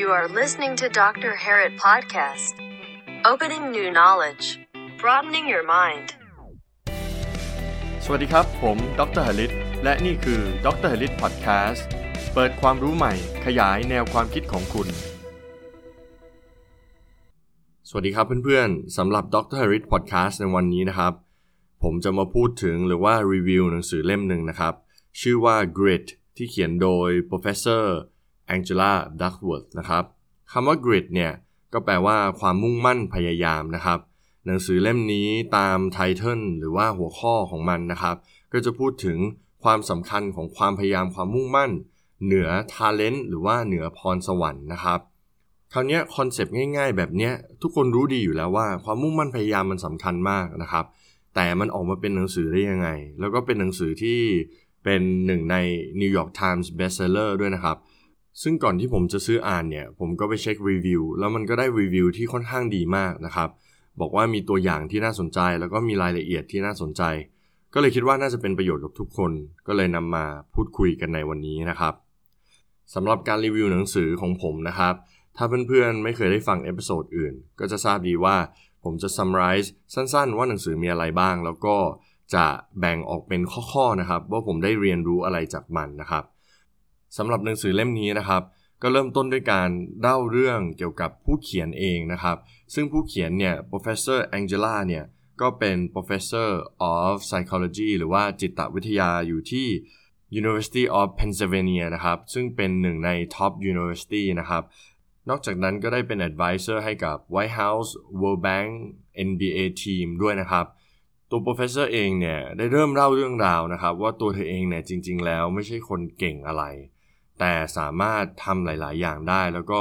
You are listening to Dr. Harrit Podcast. Opening new knowledge, broadening your mind. สวัสดีครับ ผม ดรหลิตและนี่คือ ดรหลิตพอดแคสต์เปิดความรู้ใหม่ ขยายแนวความคิดของคุณ สวัสดีครับเพื่อนๆ สำหรับ ดรหลิตพอดแคสต์ในวันนี้นะครับ ผมจะมาพูดถึงหรือว่ารีวิวหนังสือเล่มหนึ่งนะครับ ชื่อว่า Grit ที่เขียนโดย Professor Angela Duckworth นะครับคำว่า Grit เนี่ยก็แปลว่าความมุ่งมั่นพยายามนะครับ หนังสือเล่มนี้ตาม title หรือว่าหัวข้อของมันนะครับ ก็จะพูดถึงความสำคัญของความพยายามความมุ่งมั่น เหนือ talent หรือว่าเหนือพรสวรรค์นะครับคราวนี้ concept ง่ายๆ แบบนี้ทุกคนรู้ดีอยู่แล้วว่า ความมุ่งมั่นพยายามมันสำคัญมากนะครับ แต่มันออกมาเป็นหนังสือได้ยังไง แล้วก็เป็นหนังสือที่เป็นหนึ่งใน New York Times Bestseller ด้วยนะครับ ซึ่งก่อนที่ผมจะซื้ออ่านเนี่ย ผมก็ไปเช็ครีวิวแล้วมันก็ได้รีวิวที่ค่อนข้างดีมากนะครับ บอกว่ามีตัวอย่างที่น่าสนใจ แล้วก็มีรายละเอียดที่น่าสนใจ ก็เลยคิดว่าน่าจะเป็นประโยชน์กับทุกคน ก็เลยนำมาพูดคุยกันในวันนี้นะครับสำหรับการรีวิวหนังสือของผมนะครับ ถ้าเพื่อนๆไม่เคยได้ฟัง episode อื่น ก็จะทราบดีว่าผมจะ summarize สั้นๆ ว่าหนังสือมีอะไรบ้าง แล้วก็จะแบ่งออกเป็นข้อๆนะครับ ว่าผมได้เรียนรู้อะไรจากมันนะครับ สำหรับหนังสือเล่มนี้นะครับ ก็เริ่มต้นด้วยการเล่าเรื่องเกี่ยวกับผู้เขียนเองนะครับ ซึ่งผู้เขียนเนี่ย professor Angela เนี่ยก็เป็น professor of psychology หรือว่าจิตวิทยาอยู่ที่ University of Pennsylvania นะครับ ซึ่งเป็นหนึ่งใน top university นะครับ นอกจากนั้นก็ได้เป็น advisor ให้กับ White House World Bank NBA team ด้วยนะครับ ตัว professor เองเนี่ย ได้เริ่มเล่าเรื่องราวนะครับ ว่าตัวเธอเองเนี่ยจริง ๆ แล้วไม่ใช่คนเก่งอะไร แต่สามารถทำหลาย ๆ อย่างได้ แล้วก็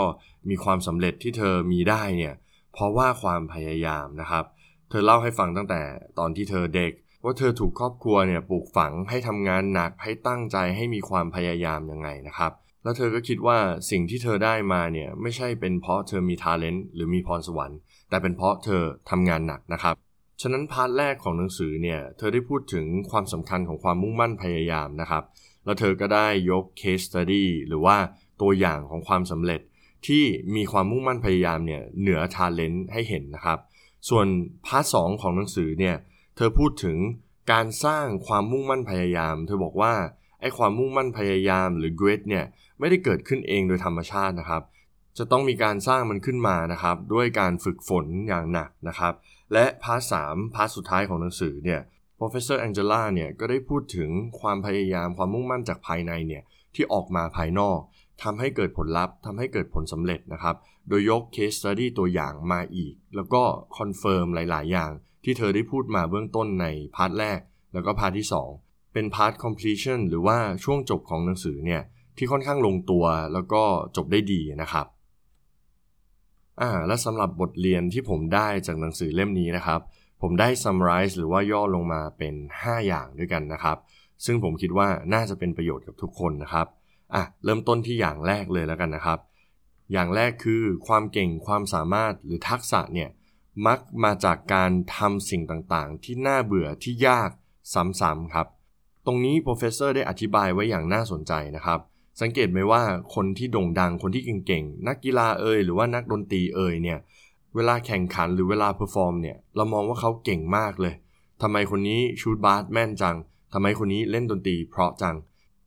มีความสำเร็จที่เธอมีได้เนี่ยเพราะว่าความพยายามนะครับ เธอเล่าให้ฟังตั้งแต่ตอนที่เธอเด็ก ว่าเธอถูกครอบครัวเนี่ยปลูกฝังให้ทำงานหนักให้ตั้งใจให้มีความพยายามยังไงนะครับ แล้วเธอก็คิดว่าสิ่งที่เธอได้มาเนี่ยไม่ใช่เป็นเพราะเธอมี talent หรือมีพรสวรรค์แต่เป็นเพราะเธอทำงานหนักนะครับฉะนั้น part แรกของหนังสือเนี่ย เธอได้พูดถึงความสำคัญของความมุ่งมั่นพยายามนะครับ แล้วเธอก็ได้ยก case study หรือว่าตัวอย่างของความสำเร็จที่มีความมุ่งมั่นพยายามเนี่ยเหนือ talent ให้เห็นนะครับ ส่วน part สองของหนังสือเนี่ยเธอพูดถึงการสร้างความมุ่งมั่นพยายาม เธอบอกว่าไอ้ความมุ่งมั่นพยายามหรือ grit เนี่ยไม่ได้เกิดขึ้นเองโดยธรรมชาตินะครับ จะต้องมีการสร้างมันขึ้นมานะครับ ด้วยการฝึกฝนอย่างหนักนะครับ และ part สาม part สุดท้ายของหนังสือเนี่ย professor Angela เนี่ยก็ได้พูดถึงความพยายามความมุ่งมั่นจากภายในเนี่ยที่ออกมาภายนอกทำให้เกิดผลลัพธ์ทำให้เกิดผลสำเร็จนะครับ โดยยก case study ตัวอย่างมาอีก แล้วก็ confirm หลาย ๆ อย่าง ที่เธอได้พูดมาเบื้องต้นในpart แรก แล้วก็ part ที่ 2 เป็น part completion หรือว่าช่วงจบของหนังสือเนี่ยที่ค่อนข้างลงตัวแล้วก็จบได้ดีนะครับอ่าและสำหรับบทเรียนที่ผมได้จากหนังสือเล่มนี้นะครับ ผมได้ summarize หรือว่าย่อลงมาเป็น 5 อย่างด้วยกันนะครับ ซึ่งผมคิดว่าน่าจะเป็นประโยชน์กับทุกคนนะครับอะเริ่มต้นที่อย่างแรกเลยแล้วกันนะครับ อย่างแรกคือความเก่งความสามารถหรือทักษะเนี่ยมักมาจากการทำสิ่งต่างๆ ที่น่าเบื่อที่ยากซ้ำๆครับ ตรงนี้ professor ได้อธิบายไว้อย่างน่าสนใจนะครับ สังเกตไหมว่าคนที่โด่งดังคนที่เก่งๆ นักกีฬาเอ่ยหรือว่านักดนตรีเอ่ยเนี่ย เวลาแข่งขันหรือเวลา perform เนี่ยเรามองว่าเขาเก่งมากเลยทำไมคนนี้ shoot บาสแม่นจังทำไมคนนี้เล่นดนตรีเพราะจัง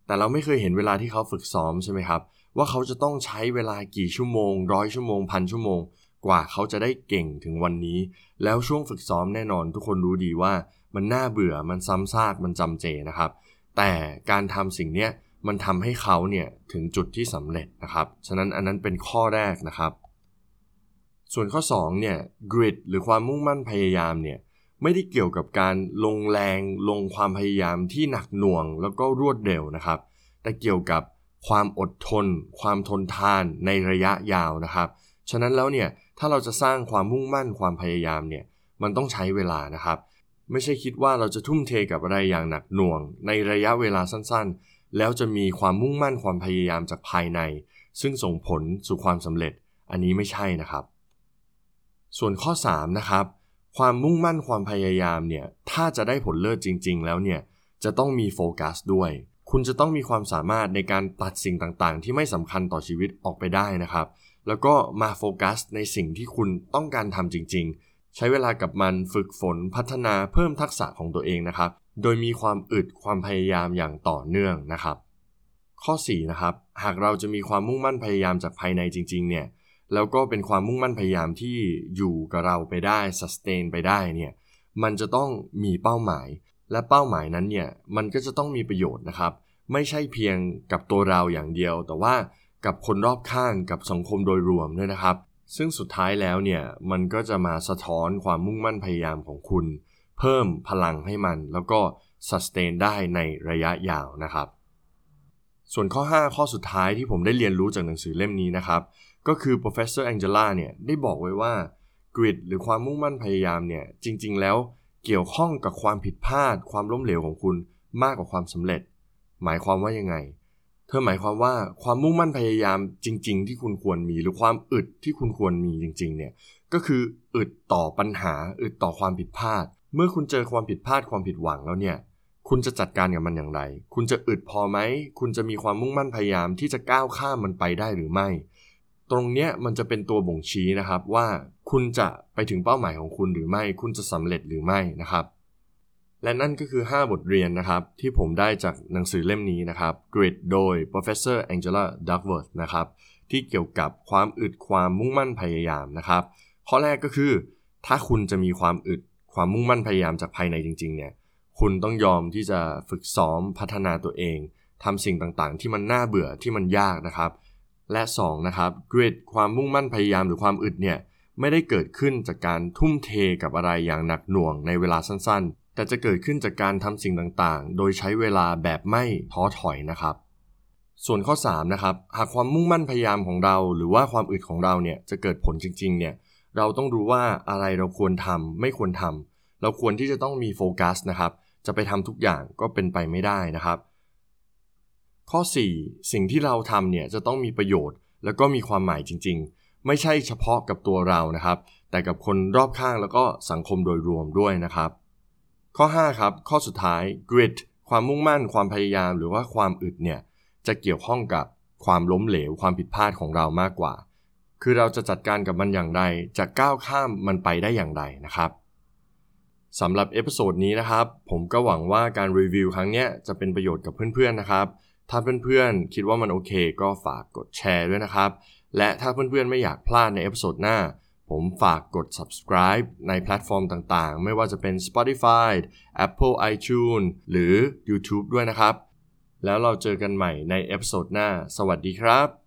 แต่เราไม่เคยเห็นเวลาที่เขาฝึกซ้อมใช่ไหมครับ ว่าเขาจะต้องใช้เวลากี่ชั่วโมงร้อยชั่วโมงพันชั่วโมง กว่าเขาจะได้เก่งถึงวันนี้ แล้วช่วงฝึกซ้อมแน่นอนทุกคนรู้ดีว่ามันน่าเบื่อมันซ้ำซากมันจำเจนะครับ แต่การทำสิ่งเนี้ยมันทำให้เขาเนี่ยถึงจุดที่สำเร็จนะครับ ฉะนั้นอันนั้นเป็นข้อแรกนะครับ ส่วนข้อ2เนี่ย grit หรือความมุ่งมั่นพยายามเนี่ยไม่ได้เกี่ยวกับการลงแรงลงความพยายามที่หนักหน่วง แล้วก็รวดเร็วนะครับ แต่เกี่ยวกับความอดทน ความทนทานในระยะยาวนะครับ ฉะนั้นแล้วเนี่ยถ้าเราจะสร้างความมุ่งมั่นความพยายามเนี่ยมันต้องใช้เวลานะครับ ไม่ใช่คิดว่าเราจะทุ่มเทกับอะไรอย่างหนักหน่วง ในระยะเวลาสั้นๆ แล้วจะมีความมุ่งมั่นความพยายามจากภายใน ซึ่งส่งผลสู่ความสำเร็จอันนี้ไม่ใช่นะครับ ส่วนข้อ 3 นะครับ ความมุ่งมั่นความพยายามเนี่ย ถ้าจะได้ผลเลิศจริง ๆ แล้วเนี่ย จะต้องมีโฟกัสด้วย คุณจะต้องมีความสามารถในการตัดสิ่งต่างๆ ที่ไม่สำคัญต่อชีวิตออกไปได้นะครับ แล้วก็มาโฟกัสในสิ่งที่คุณต้องการทำจริง ๆ ใช้เวลากับมันฝึกฝนพัฒนาเพิ่มทักษะของตัวเองนะครับ โดยมีความอึดความพยายามอย่างต่อเนื่องนะครับ ข้อ 4 นะครับ หากเราจะมีความมุ่งมั่นพยายามจากภายในจริง ๆ เนี่ย แล้วก็เป็นความมุ่งมั่นพยายามที่อยู่กับเราไปได้ sustain ไปได้เนี่ยมันจะต้องมีเป้าหมาย และเป้าหมายนั้นเนี่ยมันก็จะต้องมีประโยชน์นะครับ ไม่ใช่เพียงกับตัวเราอย่างเดียว แต่ว่ากับคนรอบข้างกับสังคมโดยรวมด้วยนะครับ ซึ่งสุดท้ายแล้วเนี่ยมันก็จะมาสะท้อนความมุ่งมั่นพยายามของคุณ เพิ่มพลังให้มัน แล้วก็ sustain ได้ในระยะยาวนะครับ ส่วนข้อ 5 ข้อสุดท้ายที่ผมได้เรียนรู้จากหนังสือเล่มนี้นะครับ ก็คือ professor Angela เนี่ยได้บอกไว้ว่า grit หรือความมุ่งมั่นพยายามเนี่ยจริง ๆ แล้วเกี่ยวข้องกับความผิดพลาด ความล้มเหลวของคุณมากกว่าความสำเร็จ หมายความว่ายังไง เธอหมายความว่าความมุ่งมั่นพยายามจริง ๆ ที่คุณควรมี หรือความอึดที่คุณควรมีจริง ๆ เนี่ยก็คืออึดต่อปัญหาอึดต่อความผิดพลาด เมื่อคุณเจอความผิดพลาดความผิดหวังแล้วเนี่ยคุณจะจัดการกับมันอย่างไร คุณจะอึดพอไหม คุณจะมีความมุ่งมั่นพยายามที่จะก้าวข้ามมันไปได้หรือไม่ ตรงเนี้ยมันจะเป็นตัวบ่งชี้นะครับว่าคุณจะไปถึงเป้าหมายของคุณหรือไม่ คุณจะสำเร็จหรือไม่นะครับ และนั่นก็คือ 5 บทเรียนนะครับที่ผมได้จากหนังสือเล่มนี้นะครับ Grit โดย Professor Angela Duckworth นะครับที่เกี่ยวกับความอึดความมุ่งมั่นพยายามนะครับ ข้อแรกก็คือ ถ้าคุณจะมีความอึดความมุ่งมั่นพยายามจากภายในจริงๆเนี่ยคุณต้องยอมที่จะฝึกซ้อมพัฒนาตัวเองทำสิ่งต่างๆ ที่มันน่าเบื่อที่มันยากนะครับ และ2นะครับ grit ความมุ่งมั่นพยายามหรือความอึดเนี่ยไม่ได้เกิดขึ้นจากการทุ่มเทกับอะไรอย่างหนักหน่วงในเวลาสั้นๆ แต่จะเกิดขึ้นจากการทำสิ่งต่างๆ โดยใช้เวลาแบบไม่ท้อถอยนะครับ ส่วนข้อ3นะครับหากความมุ่งมั่นพยายามของเรา หรือว่าความอึดของเราเนี่ยจะเกิดผลจริงๆเนี่ยเราต้องรู้ว่าอะไรเราควรทำไม่ควรทำเราควรที่จะต้องมีโฟกัสนะครับจะไปทำทุกอย่างก็เป็นไปไม่ได้นะครับ ข้อ 4 สิ่งที่เราทำเนี่ยจะต้องมีประโยชน์ แล้วก็มีความหมายจริง ๆ ไม่ใช่เฉพาะกับตัวเรานะครับ แต่กับคนรอบข้างแล้วก็สังคมโดยรวมด้วยนะครับ ข้อ 5 ครับ ข้อสุดท้าย grit ความมุ่งมั่นความพยายามหรือว่าความอึดเนี่ยจะเกี่ยวข้องกับความล้มเหลวความผิดพลาดของเรามากกว่า คือเราจะจัดการกับมันอย่างไรจะก้าวข้ามมันไปได้อย่างไรนะครับสำหรับ episode นี้นะครับ ผมก็หวังว่าการรีวิวครั้งนี้จะเป็นประโยชน์กับเพื่อนๆนะครับ ถ้าเพื่อนๆ คิดว่ามันโอเคก็ฝากกดแชร์ด้วยนะครับ และถ้าเพื่อนๆ ไม่อยากพลาดใน episode หน้า ผมฝากกด subscribe ในแพลตฟอร์มต่างๆ ไม่ว่าจะเป็น Spotify Apple iTunes หรือ YouTube ด้วยนะครับ แล้วเราเจอกันใหม่ใน episode หน้า สวัสดีครับ